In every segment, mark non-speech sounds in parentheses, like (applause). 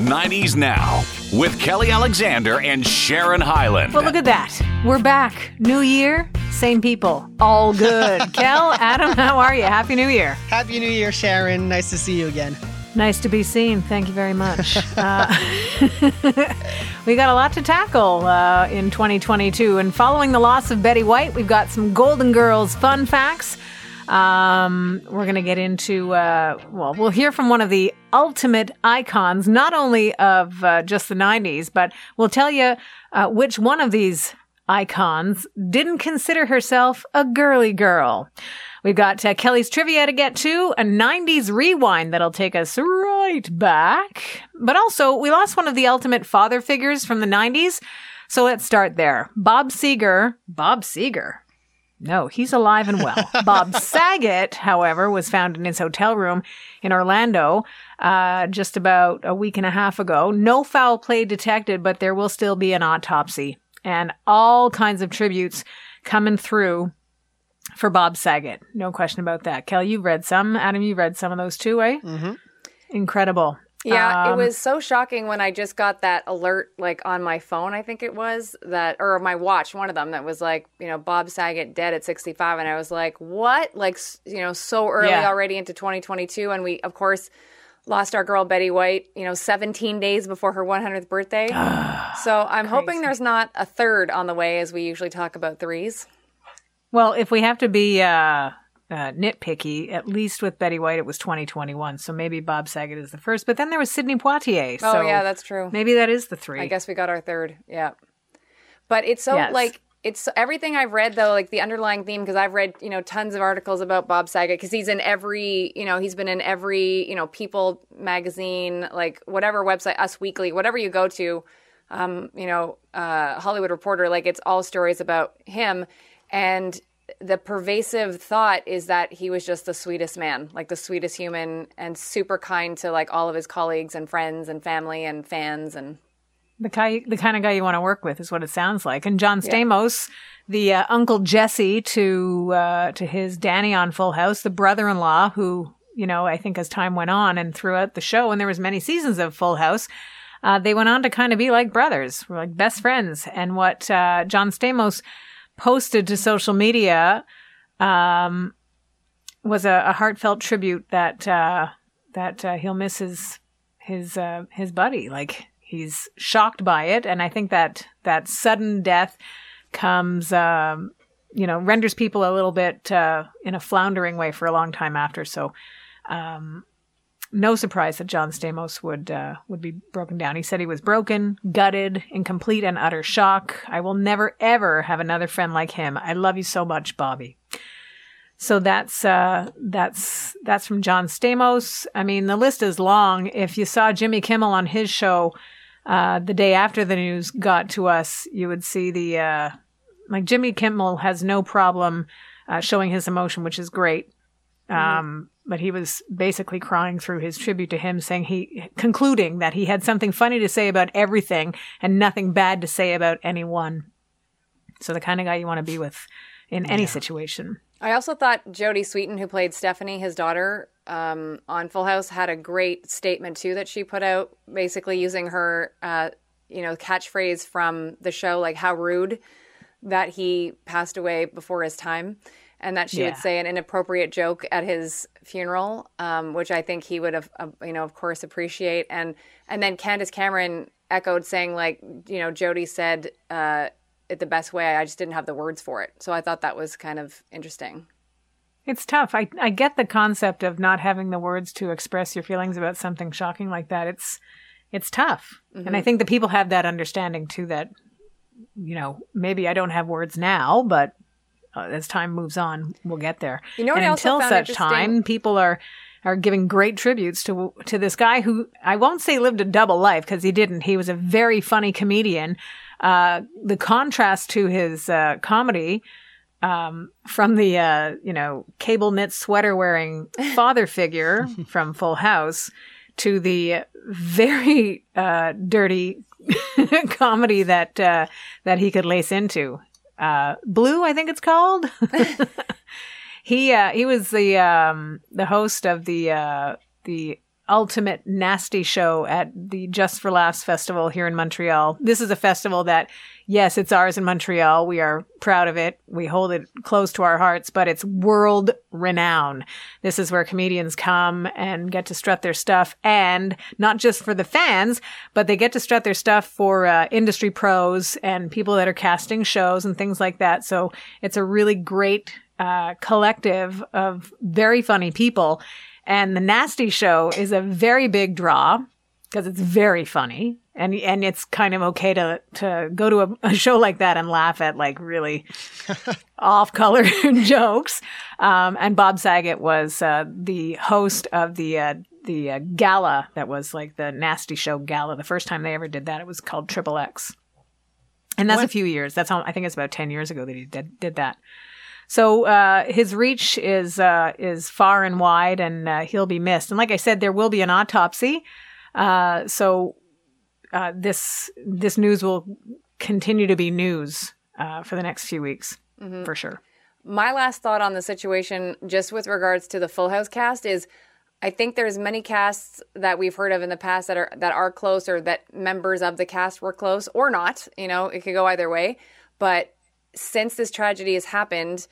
90s Now with Kelly Alexander and Sharon Hyland. Well, look at that. We're back. New year, same people. All good. (laughs) Kel, Adam, how are you? Happy New Year. Happy New Year, Sharon. Nice to see you again. Nice to be seen. Thank you very much. (laughs) Uh, (laughs) we got a lot to tackle uh, in 2022. And following the loss of Betty White, we've got some Golden Girls fun facts. Um, we're going to get into, uh, well, we'll hear from one of the ultimate icons, not only of uh, just the 90s, but we'll tell you uh, which one of these icons didn't consider herself a girly girl. We've got uh, Kelly's trivia to get to, a 90s rewind that'll take us right back. But also, we lost one of the ultimate father figures from the 90s. So let's start there. Bob Seger. Bob Seger. No, he's alive and well. (laughs) Bob Saget, however, was found in his hotel room in Orlando uh, just about a week and a half ago. No foul play detected, but there will still be an autopsy and all kinds of tributes coming through for Bob Saget. No question about that. Kel, you've read some. Adam, you've read some of those too, eh? Mm-hmm. Incredible. Yeah, Um, it was so shocking when I just got that alert, like on my phone, I think it was that, or my watch, one of them that was like, you know, Bob Saget dead at 65. And I was like, what? Like, you know, so early Yeah. already into 2022. And we, of course, lost our girl Betty White, you know, 17 days before her 100th birthday. (sighs) so I'm hoping there's not a third on the way as we usually talk about threes. Well, if we have to be uh, uh, nitpicky, at least with Betty White, it was 2021. So maybe Bob Saget is the first. But then there was Sidney Poitier. Oh, yeah, that's true. maybe that is the three. I guess we got our third. Yeah. But it's so Yes. like it's everything I've read though, like the underlying theme, because I've read, you know, tons of articles about Bob Saget because he's in every, you know, he's been in every, you know, People magazine, like whatever website, Us Weekly, whatever you go to, um, you know, uh, Hollywood Reporter, like it's all stories about him. And the pervasive thought is that he was just the sweetest man, like the sweetest human and super kind to like all of his colleagues and friends and family and fans and the guy, the kind of guy you want to work with, is what it sounds like. And John Stamos, the uh, Uncle Jesse to uh, to his Danny on Full House, the brother-in-law who you know I think as time went on and throughout the show, and there was many seasons of Full House. Uh, they went on to kind of be like brothers, like best friends. And what uh, John Stamos posted to social media um, was a, a heartfelt tribute that uh, that uh, he'll miss his his uh, his buddy. Like he's shocked by it, and I think that that sudden death comes, um, you know, renders people a little bit uh, in a floundering way for a long time after. So. Um, no surprise that John Stamos would uh, would be broken down. He said he was broken, gutted, in complete and utter shock. I will never ever have another friend like him. I love you so much, Bobby. So that's uh, that's that's from John Stamos. I mean, the list is long. If you saw Jimmy Kimmel on his show uh, the day after the news got to us, you would see the uh, like Jimmy Kimmel has no problem uh, showing his emotion, which is great. Um, but he was basically crying through his tribute to him, saying he concluding that he had something funny to say about everything and nothing bad to say about anyone. So the kind of guy you want to be with in any situation. I also thought Jodie Sweetin, who played Stephanie, his daughter, um, on Full House, had a great statement too that she put out, basically using her, uh, you know, catchphrase from the show, like "How rude that he passed away before his time," and that she Yeah. would say an inappropriate joke at his funeral, um, which I think he would have, uh, you know, of course, appreciate. And and then Candace Cameron echoed, saying like, you know, Jodie said. Uh, it the best way. I just didn't have the words for it. So I thought that was kind of interesting. It's tough. I, I get the concept of not having the words to express your feelings about something shocking like that. It's it's tough. And I think the people have that understanding too that you know, maybe I don't have words now, but uh, as time moves on, we'll get there. You know what and I also until such time, people are are giving great tributes to to this guy who I won't say lived a double life because he didn't. He was a very funny comedian. Uh, the contrast to his uh, comedy um, from the uh, you know cable knit sweater wearing (laughs) father figure from Full House to the very uh, dirty (laughs) comedy that uh, that he could lace into. Uh, Blue, I think it's called. (laughs) (laughs) he uh, he was the um, the host of the uh, the ultimate nasty show at the Just for Laughs festival here in Montreal. This is a festival that, yes, it's ours in Montreal. We are proud of it. We hold it close to our hearts, but it's world renowned. This is where comedians come and get to strut their stuff, and not just for the fans, but they get to strut their stuff for uh, industry pros and people that are casting shows and things like that. So it's a really great uh, collective of very funny people. And the Nasty Show is a very big draw because it's very funny. And, and it's kind of okay to, to go to a, a show like that and laugh at like really (laughs) off color (laughs) jokes. Um, and Bob Saget was uh, the host of the uh, the uh, gala that was like the Nasty Show gala. The first time they ever did that, it was called Triple X. And that's a few years. That's how I think it's about ten years ago that he did, did that. So uh, his reach is uh, is far and wide, and uh, he'll be missed. And like I said, there will be an autopsy. Uh, so uh, this this news will continue to be news uh, for the next few weeks, for sure. My last thought on the situation, just with regards to the Full House cast, is I think there's many casts that we've heard of in the past that are that are close or that members of the cast were close or not. You know, it could go either way. But since this tragedy has happened,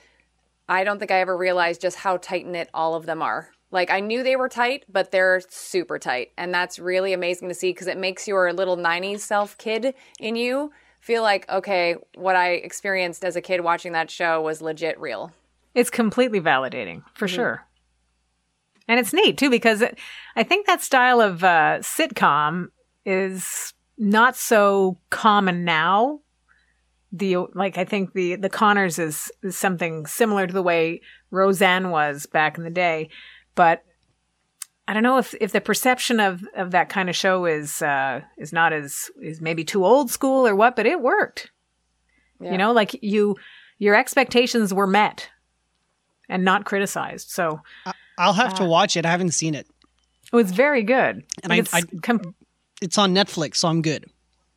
I don't think I ever realized just how tight knit all of them are. Like I knew they were tight, but they're super tight, and that's really amazing to see because it makes your little '90s self kid in you feel like okay, what I experienced as a kid watching that show was legit real. It's completely validating for sure. And it's neat too because it, I think that style of uh, sitcom is not so common now. The like I think the the Connors is, is something similar to the way Roseanne was back in the day, but I don't know if if the perception of of that kind of show is uh, is not as is maybe too old school or what, but it worked. Yeah. You know, like you your expectations were met and not criticized. So I'll have to watch it. I haven't seen it. it was very good. And I- it's I- com- It's on Netflix, so I'm good.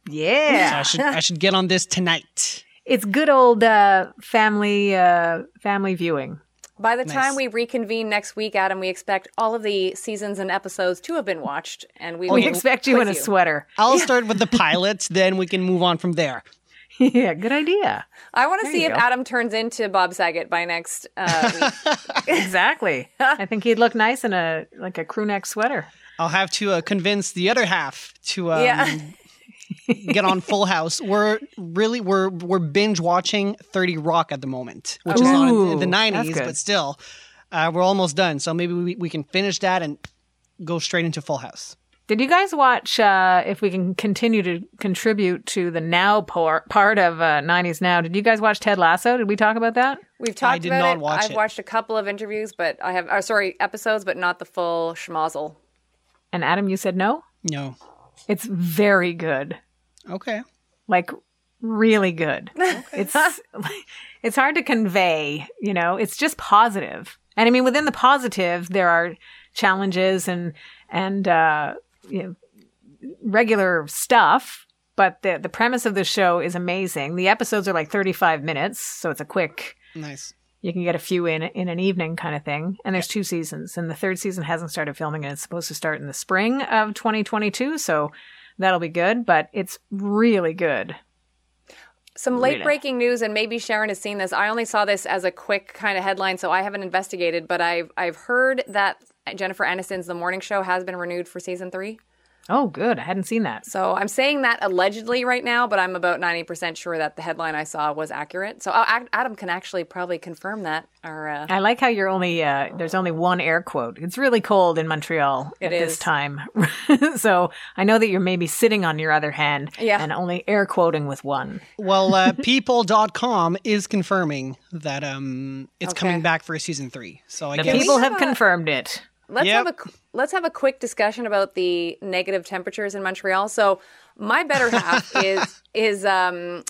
So yeah, I should I should get on this tonight. it's good old uh, family uh, family viewing. By the Nice. time we reconvene next week, Adam, we expect all of the seasons and episodes to have been watched, and we We expect you in a sweater. I'll start with the (laughs) pilot, then we can move on from there. yeah, good idea. I want to see if go. Adam turns into Bob Saget by next uh, (laughs) week. Exactly. (laughs) I think he'd look nice in a like a crew neck sweater. I'll have to uh, convince the other half to um, Yeah. Get on Full House. We're really we're we're binge watching Thirty Rock at the moment, which is on in the nineties, but still, uh, we're almost done. So maybe we, we can finish that and go straight into Full House. Did you guys watch? Uh, if we can continue to contribute to the now part part of uh, '90s now, did you guys watch Ted Lasso? Did we talk about that? We've talked did about not it. watch I've it. watched a couple of interviews, but I have, uh, sorry, episodes, but not the full schmozzle. And Adam, you said no. No, It's very good. Okay, like really good. It's (laughs) it's hard to convey, you know. It's just positive. And I mean within the positive there are challenges and and uh you know regular stuff, but the the premise of the show is amazing. The episodes are like 35 minutes, so it's a quick nice. you can get a few in in an evening kind of thing. And there's two seasons, and the third season hasn't started filming, and it's supposed to start in the spring of 2022. So that'll be good. But it's really good. Some late breaking news, and maybe Sharon has seen this. I only saw this as a quick kind of headline, so I haven't investigated. But I've I've heard that Jennifer Aniston's The Morning Show has been renewed for season three. Oh, good. I hadn't seen that. So I'm saying that allegedly right now, but I'm about 90% sure that the headline I saw was accurate. So uh, Adam can actually probably confirm that. Or uh, I like how you're only uh, there's only one air quote. It's really cold in Montreal It at this time, (laughs) so I know that you're maybe sitting on your other hand Yeah. and only air quoting with one. Well, uh, (laughs) people.com is confirming that um it's Okay. coming back for season three. So I The guess people have have confirmed it. Let's Yep. have a let's have a quick discussion about the negative temperatures in Montreal. So my better half (laughs) is is um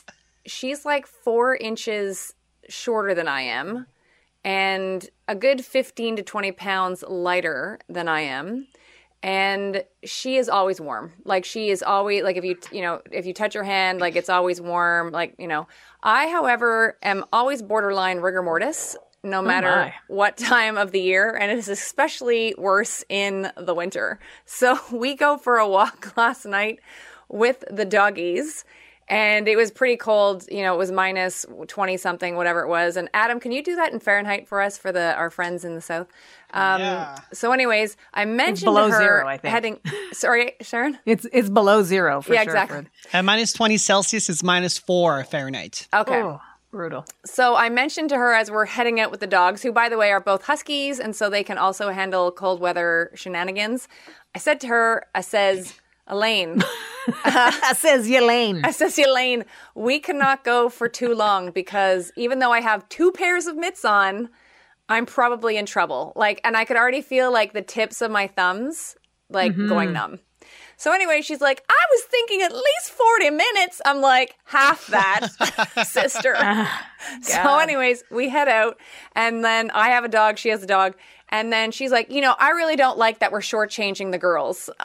she's like four inches shorter than I am, and a good fifteen to twenty pounds lighter than I am. And she is always warm. Like she is always like if you you know if you touch her hand, like it's always warm. Like you know, I however am always borderline rigor mortis. No matter my. what time of the year, and it is especially worse in the winter. So (laughs) we go for a walk (laughs) last night with the doggies. And it was pretty cold, you know, it was minus 20 something, whatever it was. And Adam, can you do that in Fahrenheit for us, for the our friends in the South? Um, Yeah. So, anyways, I mentioned below her zero, I think. heading. (laughs) Sorry, Sharon. It's it's below zero for Yeah, sure. exactly. At minus 20 Celsius, is minus 4 Fahrenheit. Okay. Oh, brutal. So I mentioned to her as we're heading out with the dogs, who by the way are both huskies, and so they can also handle cold weather shenanigans. I said to her, I says, Elaine, (laughs) I says Elaine. I says, Elaine, we cannot go for too long because even though I have two pairs of mitts on, I'm probably in trouble. Like, and I could already feel like the tips of my thumbs like going mm-hmm. numb. So anyway, she's like, I was thinking at least 40 minutes. I'm like, half that, (laughs) sister. (laughs) so anyways, we head out and then I have a dog, she has a dog. And then she's like, you know, I really don't like that we're shortchanging the girls (laughs)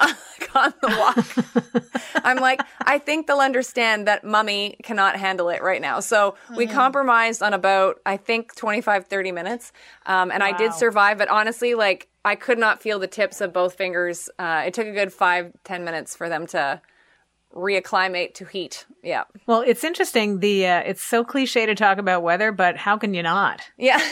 on the walk. (laughs) I'm like, I think they'll understand that mummy cannot handle it right now. So we compromised on about, I think, 25, 30 minutes. Um, and I did survive, but honestly, like, I could not feel the tips of both fingers. Uh, it took a good five, ten minutes for them to reacclimate to heat. Yeah. Well, it's interesting. The uh, it's so cliche to talk about weather, but how can you not? Yeah.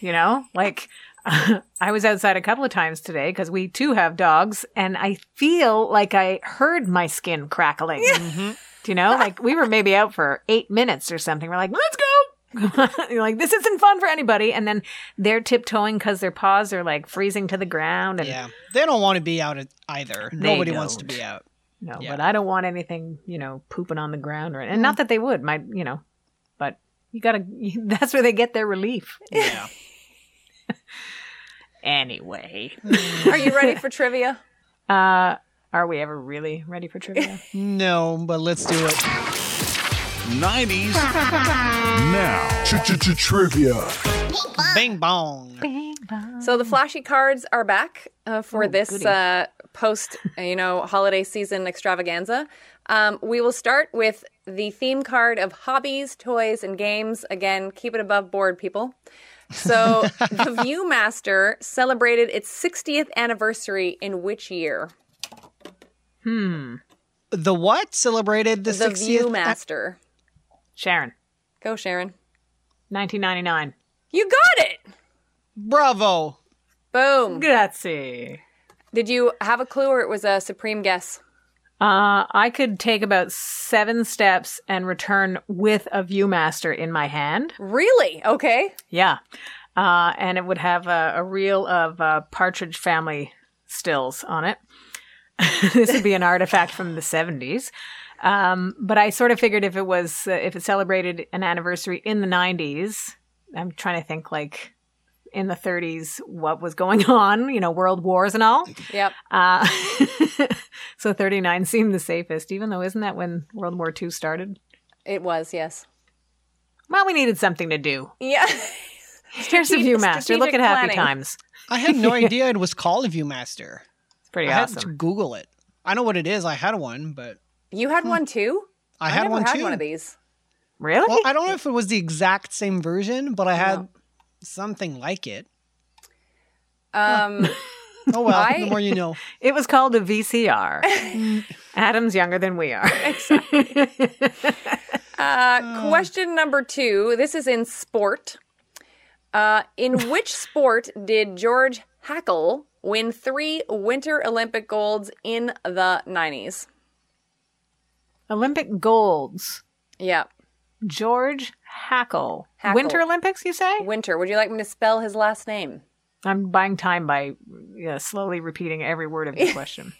You know, like (laughs) I was outside a couple of times today because we too have dogs, and I feel like I heard my skin crackling. Mm-hmm. Do you know, like we were maybe out for eight minutes or something. We're like, let's go. (laughs) You're like, this isn't fun for anybody. And then they're tiptoeing because their paws are like freezing to the ground. And Yeah. They don't want to be out either. Nobody wants to be out. no, Yeah. but I don't want anything, you know, pooping on the ground or, and mm. not that they would, my, you know, but you gotta, (laughs) that's where they get their relief. Yeah. Anyway, Are you ready for trivia? (laughs) uh, are we ever really ready for trivia? no, but let's do it. 90s now. Trivia. Bing bong. So the flashy cards are back uh, for Oh, this uh, post, uh, you know, holiday season extravaganza. Um, we will start with the theme card of hobbies, toys, and games. Again, keep it above board, people. So (laughs) the ViewMaster celebrated its 60th anniversary in which year? Hmm. The what celebrated the, The 60th? ViewMaster. Sharon, Go, Sharon. 1999. You got it. Bravo. Boom. Grazie. Did you have a clue, or it was a supreme guess? Uh, I could take about seven steps and return with a Viewmaster in my hand. Really? Okay. Yeah. Uh, and it would have a, a reel of uh, Partridge Family stills on it. (laughs) this would be an artifact from the 70s. Um, but I sort of figured if it was, uh, if it celebrated an anniversary in the 90s, I'm trying to think like in the 30s, what was going (laughs) on, you know, world wars and all. Yep. Uh, (laughs) so 39 seemed the safest, even though isn't that when World War II started? It was, yes. Well, we needed something to do. Yeah. (laughs) Here's a Strate- Viewmaster. Look strategic at Happy. Times. I had no idea it was called a Viewmaster. It's pretty I had to. Google it. I know what it is. I had one, but You had one too? I had never one had too. one of these. Really? Well, I don't know if it was the exact same version, but I had something like it. Um, (laughs) Oh well, I- the more you know. (laughs) it was called a VCR. (laughs) Adam's younger than we are. uh, question number two. This is in sport. Uh, in which sport did George Hackl win three Winter Olympic golds in the 90s? Olympic golds. Yeah. George Hackl. Hackl. Winter Olympics, you say? Winter. Would you like me to spell his last name? I'm buying time by yeah, slowly repeating every word of your (laughs) question.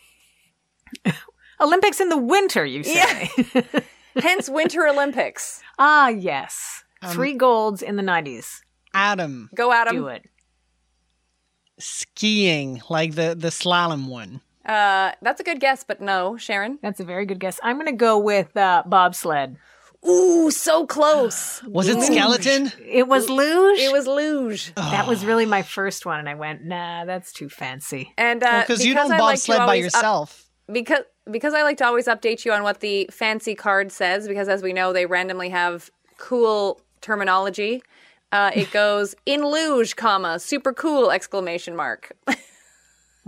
(laughs) Olympics in the winter, you say? (laughs) Hence Winter Olympics. ah, yes. Three golds in the 90s. Adam Go Adam. Do it. skiing, like the the slalom one. Uh, that's a good guess, but no. Sharon? That's a very good guess. I'm going to go with uh, bobsled. Ooh, so close. Was it skeleton? It was luge. It was luge. That was really my first one, and I went, nah, that's too fancy. And uh, Because you don't I like bobsled by always up- yourself. because because I like to always update you on what the fancy card says because as we know they randomly have cool terminology. Uh, it (laughs) goes in luge, comma super cool exclamation mark. (laughs)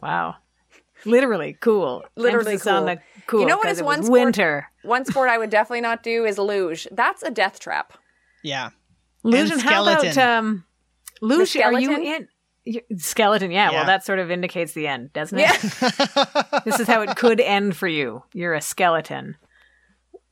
Wow. Literally cool. Literally Emphasis on cool. the cool. You know what 'cause is one sport- winter. One sport I would definitely not do is luge. That's a death trap. Yeah. Luge and how about um Luge, are you skeleton? in you- skeleton, yeah, Yeah. well that sort of indicates the end, doesn't it? Yeah. (laughs) (laughs) this is how it could end for you. You're a skeleton.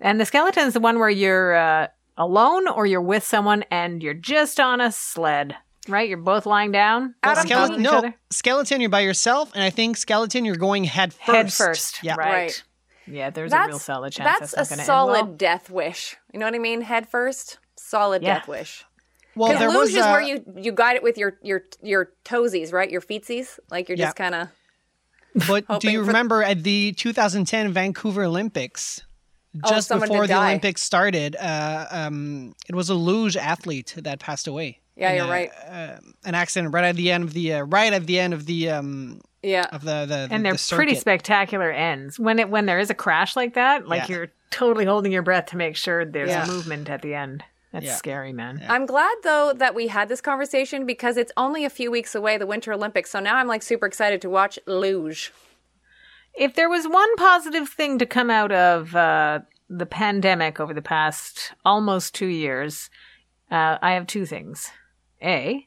And the skeleton is the one where you're uh, alone or you're with someone and you're just on a sled, right? You're both lying down. Adam, on top of skeleton, no, skeleton, you're by yourself, and I think skeleton, you're going head first. Head first. Yeah. Right. Right. Yeah, there's That's a real solid chance that's, that's, a not going solid end well. death wish. You know what I mean? Head first, solid Yeah. death wish. Well, Because there luge was is where you you guide it with your your your toesies, right? Your feetsies, like you're Yeah. just kind of. But do you for- remember at the 2010 Vancouver Olympics, Oh, just someone before the die. Olympics started, uh, um, it was a luge athlete that passed away. Yeah, you're a- right. Uh, an accident right at the end of the uh, right at the end of the um, Yeah. of the the and they're the pretty spectacular ends. When it when there is a crash like that, like Yeah. you're totally holding your breath to make sure there's Yeah. movement at the end. That's Yeah. scary, man. I'm glad though that we had this conversation because it's only a few weeks away, the Winter Olympics. So now I'm like super excited to watch luge. If there was one positive thing to come out of uh, the pandemic over the past almost two years, uh, I have two things. A,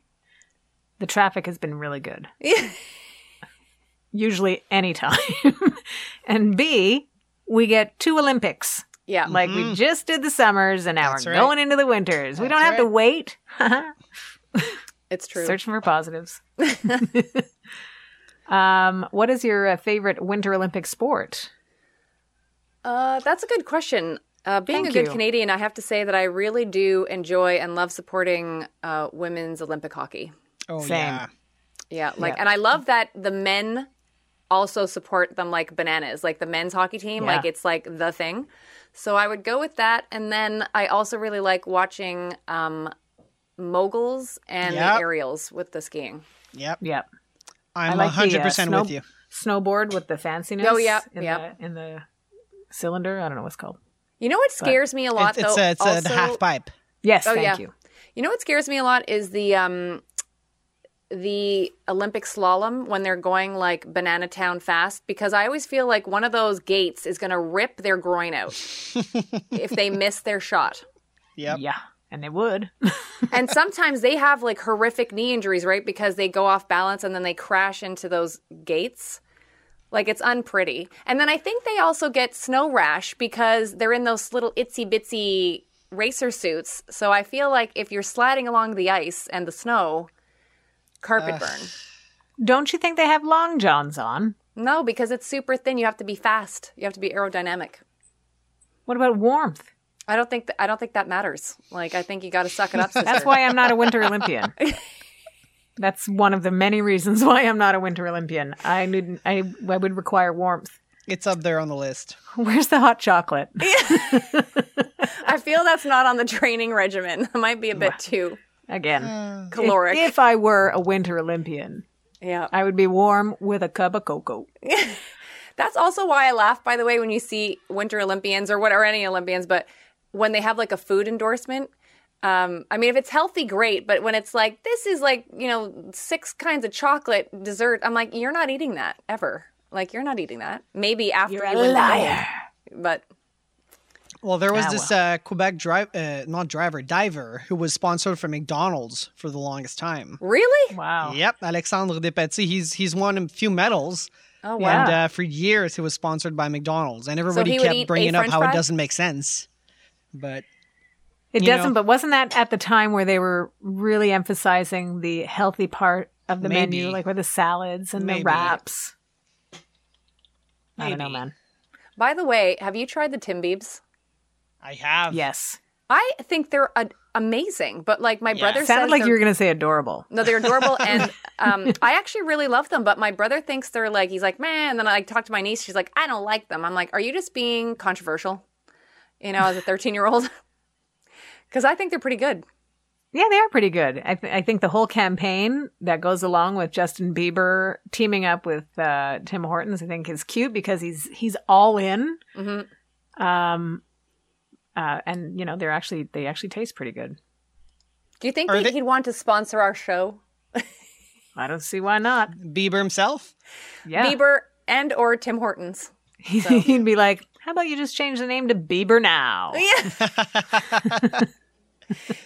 the traffic has been really good. (laughs) Usually anytime. (laughs) and B, we get two Olympics. Yeah. Like we just did the summers and now That's we're right. going into the winters. we don't That's have to wait. (laughs) it's true. Searching for positives. um, what is your uh, favorite Winter Olympic sport? Uh, that's a good question. Uh, being Thank a good you. Canadian, I have to say that I really do enjoy and love supporting uh, women's Olympic hockey. Oh Same. yeah. Yeah, like, Yeah. and I love that the men also support them like bananas. Like the men's hockey team, Yeah. like it's like the thing. So I would go with that, and then I also really like watching um, moguls and Yep. the aerials with the skiing. Yep. Yep. I'm like the, uh, 100% snow- with you. Snowboard with the fanciness. Oh, yeah, in yeah. the in the cylinder. I don't know what's called. You know what scares me a lot It's, it's, though. a, it's a, half pipe. Yes, Oh, thank yeah. you. You know what scares me a lot is the um the Olympic slalom when they're going like banana town fast because I always feel like one of those gates is going to rip their groin out (laughs) if they miss their shot. Yep. Yeah, and they would. (laughs) And sometimes they have like horrific knee injuries, right? Because they go off balance and then they crash into those gates. Like it's unpretty. And then I think they also get snow rash because they're in those little itsy bitsy racer suits. So I feel like if you're sliding along the ice and the snow, carpet burn. don't you think they have long johns on? No, because it's super thin. You have to be fast. You have to be aerodynamic. What about warmth? I don't think that, I don't think that matters. Like I think you got to suck it up. (laughs) Sister. That's why I'm not a Winter Olympian. (laughs) That's one of the many reasons why I'm not a Winter Olympian. I need I, I would require warmth. It's up there on the list. Where's the hot chocolate? (laughs) I feel that's not on the training regimen. It might be a bit too Again, hmm. if, caloric. if I were a Winter Olympian, yeah. I would be warm with a cup of cocoa. (laughs) That's also why I laugh, by the way, when you see Winter Olympians or what or any Olympians, but when they have like a food endorsement. Um, I mean, if it's healthy, great. But when it's like this is like you know six kinds of chocolate dessert, I'm like, you're not eating that ever. Like you're not eating that. Maybe after You're you a win liar. gold. But Well, there was Ah, this uh, Quebec drive, uh, not driver, diver, who was sponsored for McDonald's for the longest time. really, Wow. Yep, Alexandre Despatie. He's he's won a few medals, oh wow, and uh, for years he was sponsored by McDonald's, and everybody he would kept bringing up French how fry? it doesn't make sense. But It doesn't, know. but wasn't that at the time where they were really emphasizing the healthy part of the Maybe. menu, like with the salads and Maybe. the wraps? I don't know, man. By the way, have you tried the Timbits? I have. Yes. I think they're a- amazing, but like my Yeah. brother Sounded says like they're- you were going to say adorable. No, they're adorable, (laughs) and um, I actually really love them. But my brother thinks they're like he's like man. And then I talk to my niece. She's like, I don't like them. I'm like, are you just being controversial? You know, as a 13 year old, because I think they're pretty good. Yeah, they are pretty good. I, th- I think the whole campaign that goes along with Justin Bieber teaming up with uh, Tim Hortons, I think, is cute because he's he's all in. Mhm. Um, uh, and you know they're actually they actually taste pretty good. Do you think Are he'd, they- he'd want to sponsor our show? (laughs) I don't see why not. Bieber himself. Yeah. Bieber and or Tim Hortons. (laughs) He'd be like, how about you just change the name to Bieber now? (laughs)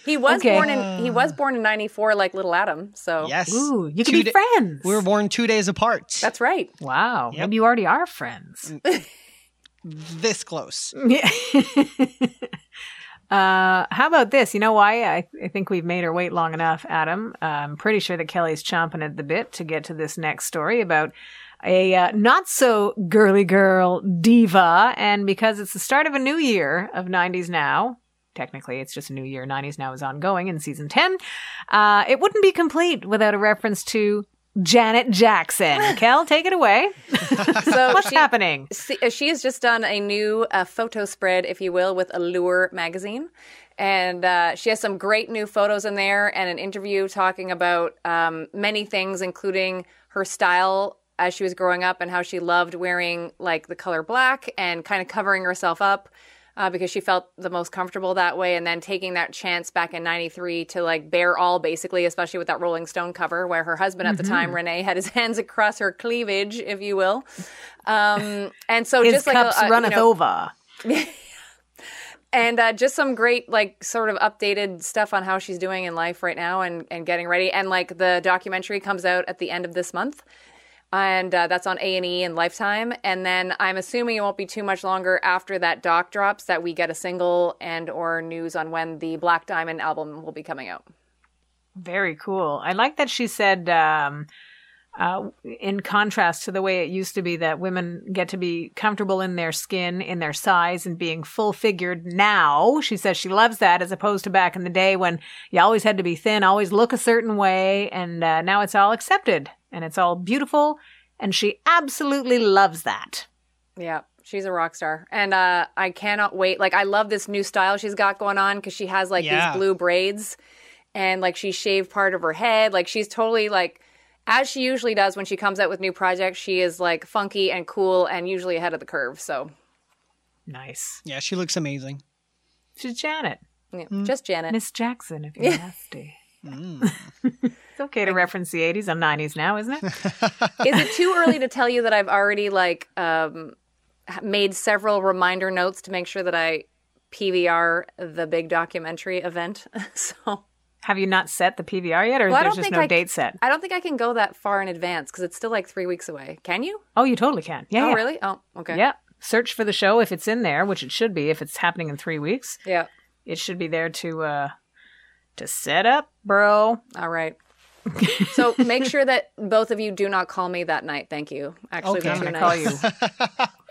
He was Okay. born in he was born in 94 like little Adam. So Yes. Ooh, you could Two be da- friends. We were born two days apart. that's right. wow. Yep. Maybe you already are friends. this close. (laughs) Yeah. (laughs) uh, how about this? You know why? I, I think we've made her wait long enough, Adam. I'm pretty sure that Kelly's chomping at the bit to get to this next story about a uh, not so girly girl diva. And because it's the start of a new year of 90s Now, technically it's just a new year, 90s Now is ongoing in season 10, uh, it wouldn't be complete without a reference to Janet Jackson. (laughs) Kel, take it away. (laughs) So What's she, happening? uh, she has just done a new uh, photo spread, if you will, with Allure magazine. And uh, she has some great new photos in there and an interview talking about um, many things, including her style as she was growing up and how she loved wearing like the color black and kind of covering herself up. Uh, because she felt the most comfortable that way, and then taking that chance back in '93 to like bare all, basically, especially with that Rolling Stone cover, where her husband at the time, Renee, had his (laughs) hands across her cleavage, if you will. Um, and so just like cups a, a, you runneth know, over. (laughs) and uh, just some great like sort of updated stuff on how she's doing in life right now and and getting ready and like the documentary comes out at the end of this month and uh, that's on a&e and lifetime and then i'm assuming it won't be too much longer after that doc drops that we get a single and or news on when the black diamond album will be coming out Very cool. I like that she said, um, uh, in contrast to the way it used to be, that women get to be comfortable in their skin, in their size, and being full figured now. She says she loves that as opposed to back in the day when you always had to be thin, always look a certain way, and uh, now it's all accepted and it's all beautiful. And she absolutely loves that. Yeah, she's a rock star. And uh, I cannot wait. Like, I love this new style she's got going on because she has like Yeah. these blue braids and like she shaved part of her head. Like, she's totally like, as she usually does when she comes out with new projects, she is like funky and cool and usually ahead of the curve. So, Nice. Yeah, she looks amazing. She's Janet. yeah, just Janet. Miss Jackson, if you're (laughs) nasty. (laughs) it's okay to reference the 80s and 90s now, isn't it? (laughs) Is it too early to tell you that I've already like um, made several reminder notes to make sure that I PVR the big documentary event? (laughs) so. Have you not set the PVR yet, or Well, there's just no I- date set? I don't think I can go that far in advance because it's still like three weeks away. Can you? Oh, you totally can. Yeah. oh, yeah. really? Oh, okay. Yeah. Search for the show if it's in there, which it should be if it's happening in three weeks. Yeah. It should be there to uh to set up, bro. All right. (laughs) so make sure that both of you do not call me that night. Thank you. Actually, Okay. I'm gonna call you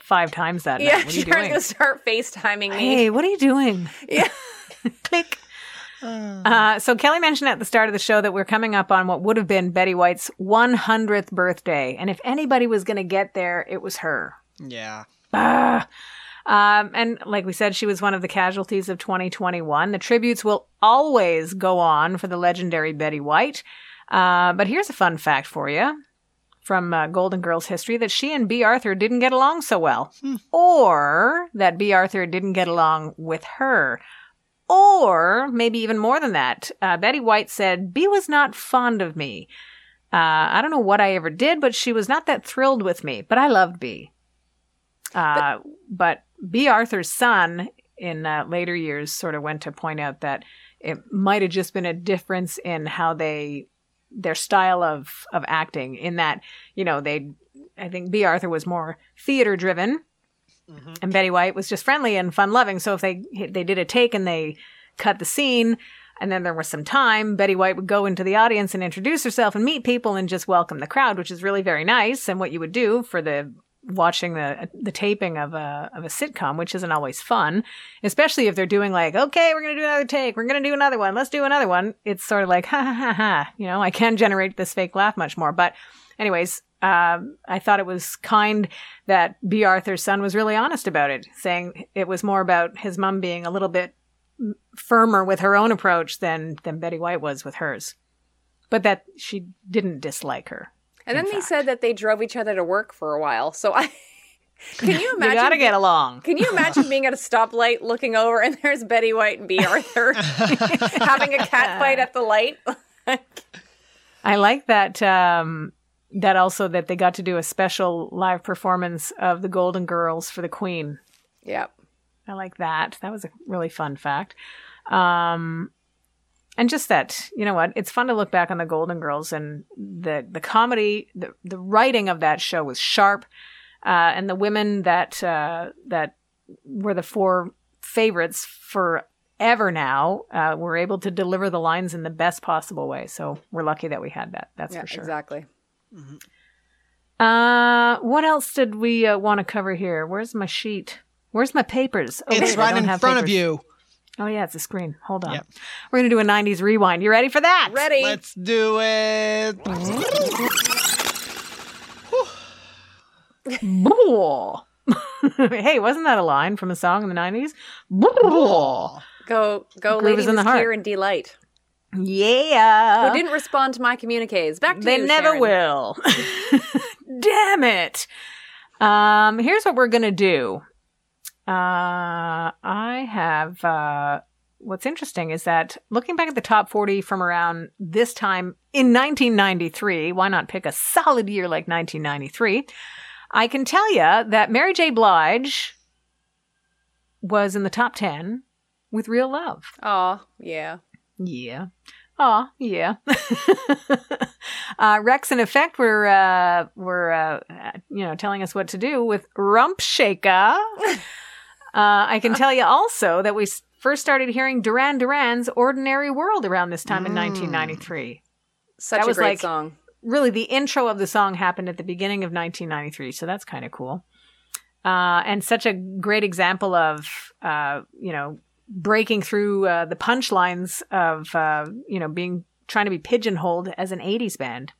five times that Yeah, night. What are you Sharon's doing? gonna start FaceTiming me. Hey, what are you doing? (laughs) Yeah. (laughs) Click. Uh, so Kelly mentioned at the start of the show that we're coming up on what would have been Betty White's 100th birthday, and if anybody was going to get there, it was her. Yeah. Ah. Um, and like we said, she was one of the casualties of 2021. The tributes will always go on for the legendary Betty White. Uh, but here's a fun fact for you from uh, Golden Girls history that she and Bea Arthur didn't get along so well, or that Bea Arthur didn't get along with her. Or maybe even more than that, uh, Betty White said, Bea was not fond of me. Uh, I don't know what I ever did, but she was not that thrilled with me. But I loved Bea. Uh, but Bea Arthur's son in uh, later years sort of went to point out that it might have just been a difference in how they their style of of acting. In that, you know, they I think Bea Arthur was more theater driven, mm-hmm. and Betty White was just friendly and fun loving. So if they they did a take and they cut the scene. And then there was some time. Betty White would go into the audience and introduce herself and meet people and just welcome the crowd, which is really very nice. And what you would do for the watching the the taping of a of a sitcom, which isn't always fun, especially if they're doing like, okay, we're gonna do another take, we're gonna do another one, let's do another one. It's sort of like, ha ha ha ha. You know, I can generate this fake laugh much more. But, anyways, um, I thought it was kind that Bea Arthur's son was really honest about it, saying it was more about his mom being a little bit firmer with her own approach than than Betty White was with hers, but that she didn't dislike her. And then they fact. said that they drove each other to work for a while. So I, (laughs) Can you imagine? (laughs) You gotta get along. Can you imagine (laughs) being at a stoplight, looking over, and there's Betty White and Bea Arthur having a cat fight at the light? I like that. Um, that also that they got to do a special live performance of the Golden Girls for the Queen. yep. I like that. That was a really fun fact. Um, and just that, you know what? It's fun to look back on the Golden Girls and the the comedy, the the writing of that show was sharp, uh, and the women that uh, that were the four favorites forever now uh, were able to deliver the lines in the best possible way. So we're lucky that we had that. That's Yeah, for sure. exactly. Uh, what else did we uh, want to cover here? Where's my sheet? Where's my papers? Oh, It's wait, right in have front of you. Oh yeah, it's a screen. Hold on. Yep. We're gonna do a '90s rewind. You ready for that? Ready? Let's do it. Blah. (laughs) hey, wasn't that a line from a song in the '90s? Blah. Go, go, Groove is lady in the heart. Clear and delight. Yeah. Who didn't respond to my communiques? Back to They you, They never Sharon. will. (laughs) Damn it. Um, here's what we're gonna do. Uh, I have. Uh, what's interesting is that looking back at the top 40 from around this time in 1993, why not pick a solid year like 1993? I can tell you that Mary J. Blige was in the top 10 with Real Love. Oh, yeah. Yeah. Oh, yeah. (laughs) uh, Wreckx-n-Effect were uh, were uh, you know telling us what to do with Rump Shaker. (laughs) uh, I can tell you also that we first started hearing Duran Duran's "Ordinary World" around this time in 1993. Such That a was great like- song. Really, the intro of the song happened at the beginning of 1993, so that's kind of cool. Uh, and such a great example of uh, you know breaking through uh, the punchlines of uh, you know being trying to be pigeonholed as an 80s band.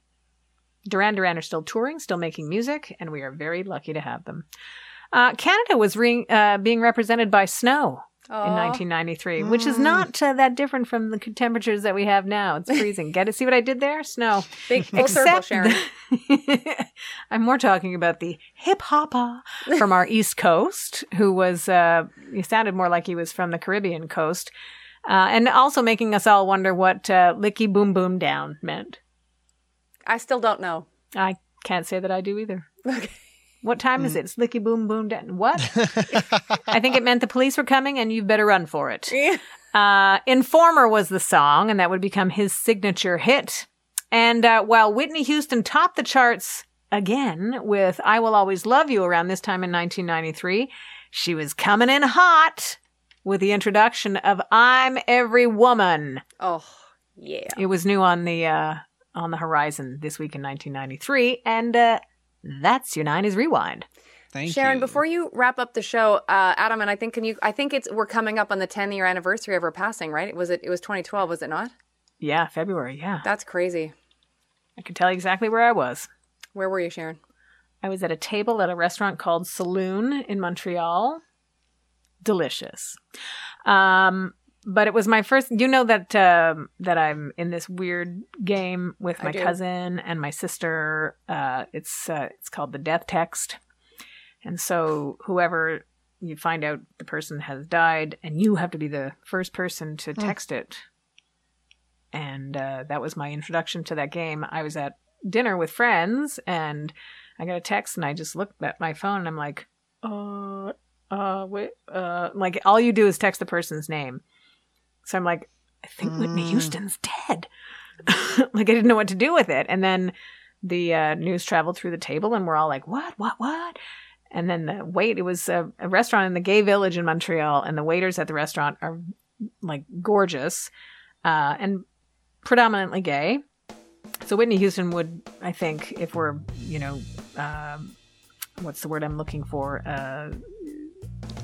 Duran Duran are still touring, still making music, and we are very lucky to have them. Uh, Canada was re- uh, being represented by Snow in Aw. 1993, which is not uh, that different from the temperatures that we have now. It's freezing. Get it? See what I did there? Snow. Big full circle, Except Sharon. the- (laughs) I'm more talking about the hip hopper from our East Coast, who was, uh, he sounded more like he was from the Caribbean coast. Uh, and also making us all wonder what uh, licky boom boom down meant. I still don't know. I can't say that I do either. (laughs) Okay. What time is it? It's licky boom boom down. What? (laughs) I think it meant the police were coming and you better run for it. Uh, Informer was the song, and that would become his signature hit. And uh, while Whitney Houston topped the charts again with I Will Always Love You around this time in 1993, she was coming in hot with the introduction of I'm Every Woman. Oh, yeah. It was new on the uh, on the horizon this week in 1993, and uh, that's your 90s rewind. Thank Sharon, you. before you wrap up the show, uh, Adam, and I think can you? I think it's we're coming up on the 10 year anniversary of her passing, right? Was it? It was 2012, was it not? Yeah, February. Yeah, That's crazy. I can tell you exactly where I was. Where were you, Sharon? I was at a table at a restaurant called Saloon in Montreal. Delicious. Um, but it was my first. You know that um, that I'm in this weird game with my cousin and my sister. Uh, it's uh, it's called the death text, and so whoever you find out the person has died, and you have to be the first person to text it. And uh, that was my introduction to that game. I was at dinner with friends, and I got a text, and I just looked at my phone, and I'm like, uh, uh, wait, uh, like all you do is text the person's name. So I'm like, I think Whitney Mm. Houston's dead. (laughs) like I didn't know what to do with it, and then the uh, news traveled through the table, and we're all like, what, what, what? And then the wait, it was a, a restaurant in the gay village in Montreal, and the waiters at the restaurant are like gorgeous, uh, and predominantly gay. So Whitney Houston would, I think, if we're, you know, um, what's the word I'm looking for? Uh,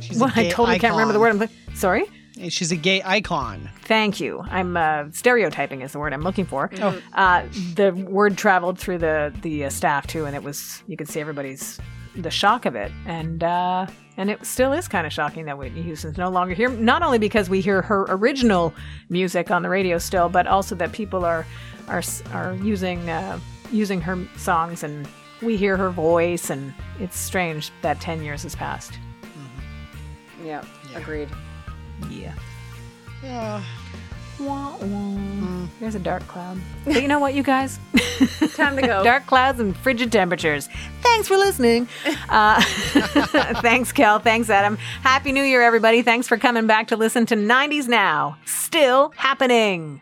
She's a well, I totally can't remember the word. I'm looking. Sorry. She's a gay icon. Thank you. I'm uh, stereotyping is the word I'm looking for. Oh. Uh, the word traveled through the the uh, staff too, and it was you could see everybody's the shock of it, and uh, and it still is kind of shocking that Whitney Houston's no longer here. Not only because we hear her original music on the radio still, but also that people are are are using uh, using her songs and we hear her voice, and it's strange that 10 years has passed. Yeah, agreed. Yeah. Yeah. Wah, wah. There's a dark cloud. But you know what, you guys? (laughs) Time to go. (laughs) dark clouds and frigid temperatures. Thanks for listening. (laughs) Uh, thanks, Kel. Thanks, Adam. Happy New Year, everybody. Thanks for coming back to listen to 90s Now. Still happening.